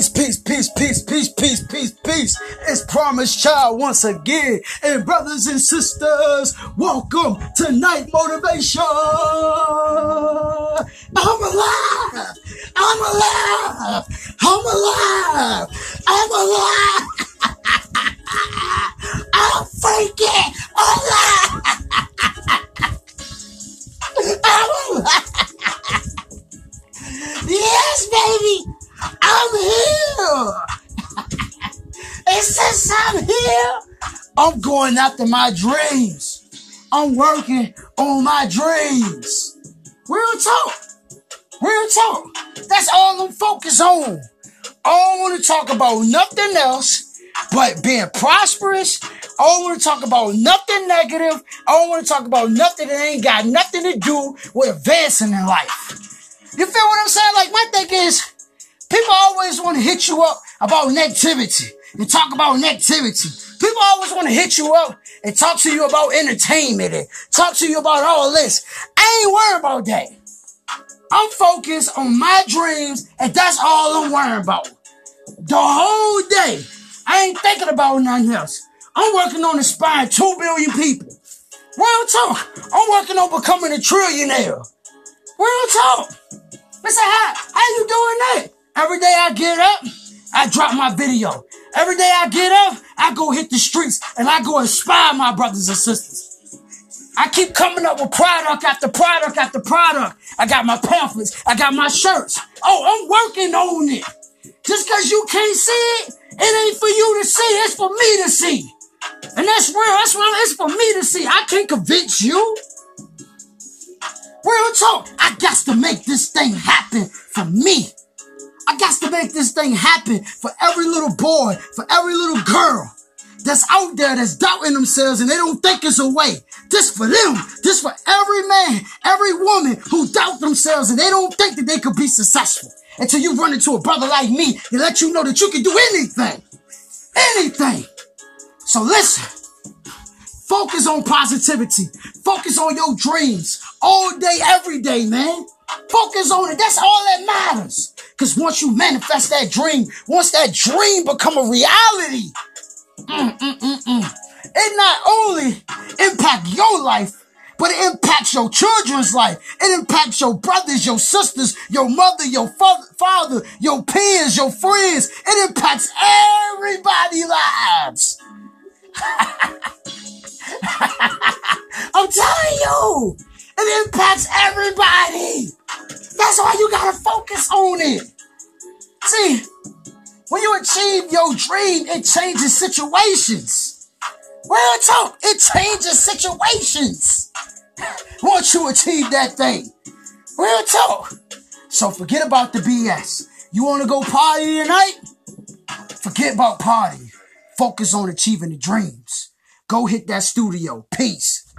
Peace, peace, peace, peace, peace, peace, peace, peace. It's Promise Child once again. And brothers and sisters, welcome to Night Motivation. I'm alive. I'm alive. I'm alive. I'm alive. And since I'm here, I'm going after my dreams. I'm working on my dreams. Real talk. Real talk. That's all I'm focused on. I don't want to talk about nothing else but being prosperous. I don't want to talk about nothing negative. I don't want to talk about nothing that ain't got nothing to do with advancing in life. You feel what I'm saying? Like my thing is, people always want to hit you up about negativity and talk about negativity. People always want to hit you up and talk to you about entertainment and talk to you about all this. I ain't worried about that. I'm focused on my dreams and that's all I'm worrying about. The whole day, I ain't thinking about nothing else. I'm working on inspiring two billion people. Real talk. I'm working on becoming a trillionaire. Real talk. Mr. how, how you doing that? Every day I get up, I drop my video. Every day I get up, I go hit the streets and I go inspire my brothers and sisters. I keep coming up with product after product after product. I got my pamphlets. I got my shirts. Oh, I'm working on it. Just because you can't see it, it ain't for you to see. It's for me to see. And that's real. That's real. It's for me to see. I can't convince you. Real talk. I got to make this thing happen for me. I got to make this thing happen for every little boy, for every little girl that's out there that's doubting themselves and they don't think it's a way. This for them. This for every man, every woman who doubt themselves and they don't think that they could be successful. Until you run into a brother like me and let you know that you can do anything. Anything. So listen. Focus on positivity. Focus on your dreams all day, every day, man. Focus on it. That's all that matters. Because once you manifest that dream, once that dream become a reality, mm, mm, mm, it not only impact your life, but it impacts your children's life. It impacts your brothers, your sisters, your mother, your father, your peers, your friends. It impacts everybody's lives. I'm telling you, it impacts everybody. That's why you gotta focus on it. Your dream, it changes situations. Real talk, it changes situations. Once you achieve that thing. Real talk. So forget about the BS. You wanna go party tonight? Forget about party. Focus on achieving the dreams. Go hit that studio. Peace.